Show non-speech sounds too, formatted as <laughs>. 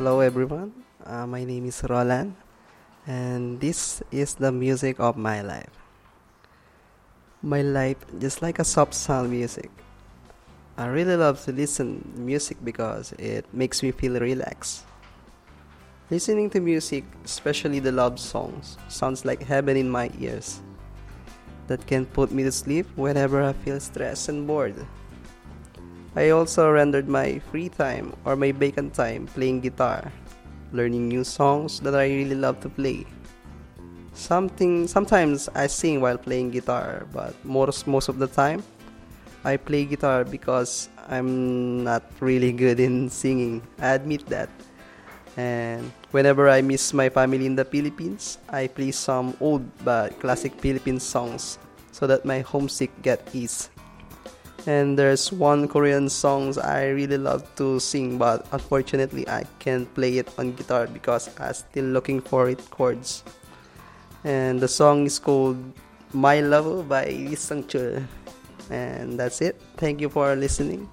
Hello, everyone. Uh, my name is Rolan, and this is the music of my life. My life just like a soft sound music. I really love to listen music because it makes me feel relaxed. Listening to music, especially the love songs, sounds like heaven in my ears. That can put me to sleep whenever I feel stressed and bored. I also rendered my free time or my vacant time playing guitar, learning new songs that I really love to play. Something sometimes I sing while playing guitar, but most most of the time I play guitar because I'm not really <laughs> good in singing. I admit that. And whenever I miss my family in the Philippines, I play some old but classic Philippine songs so that my homesick get ease. And there's one Korean songs I really love to sing, but unfortunately I can't play it on guitar because I'm still looking for it chords. And the song is called My Love by Lee Seung Chul. And that's it. Thank you for listening.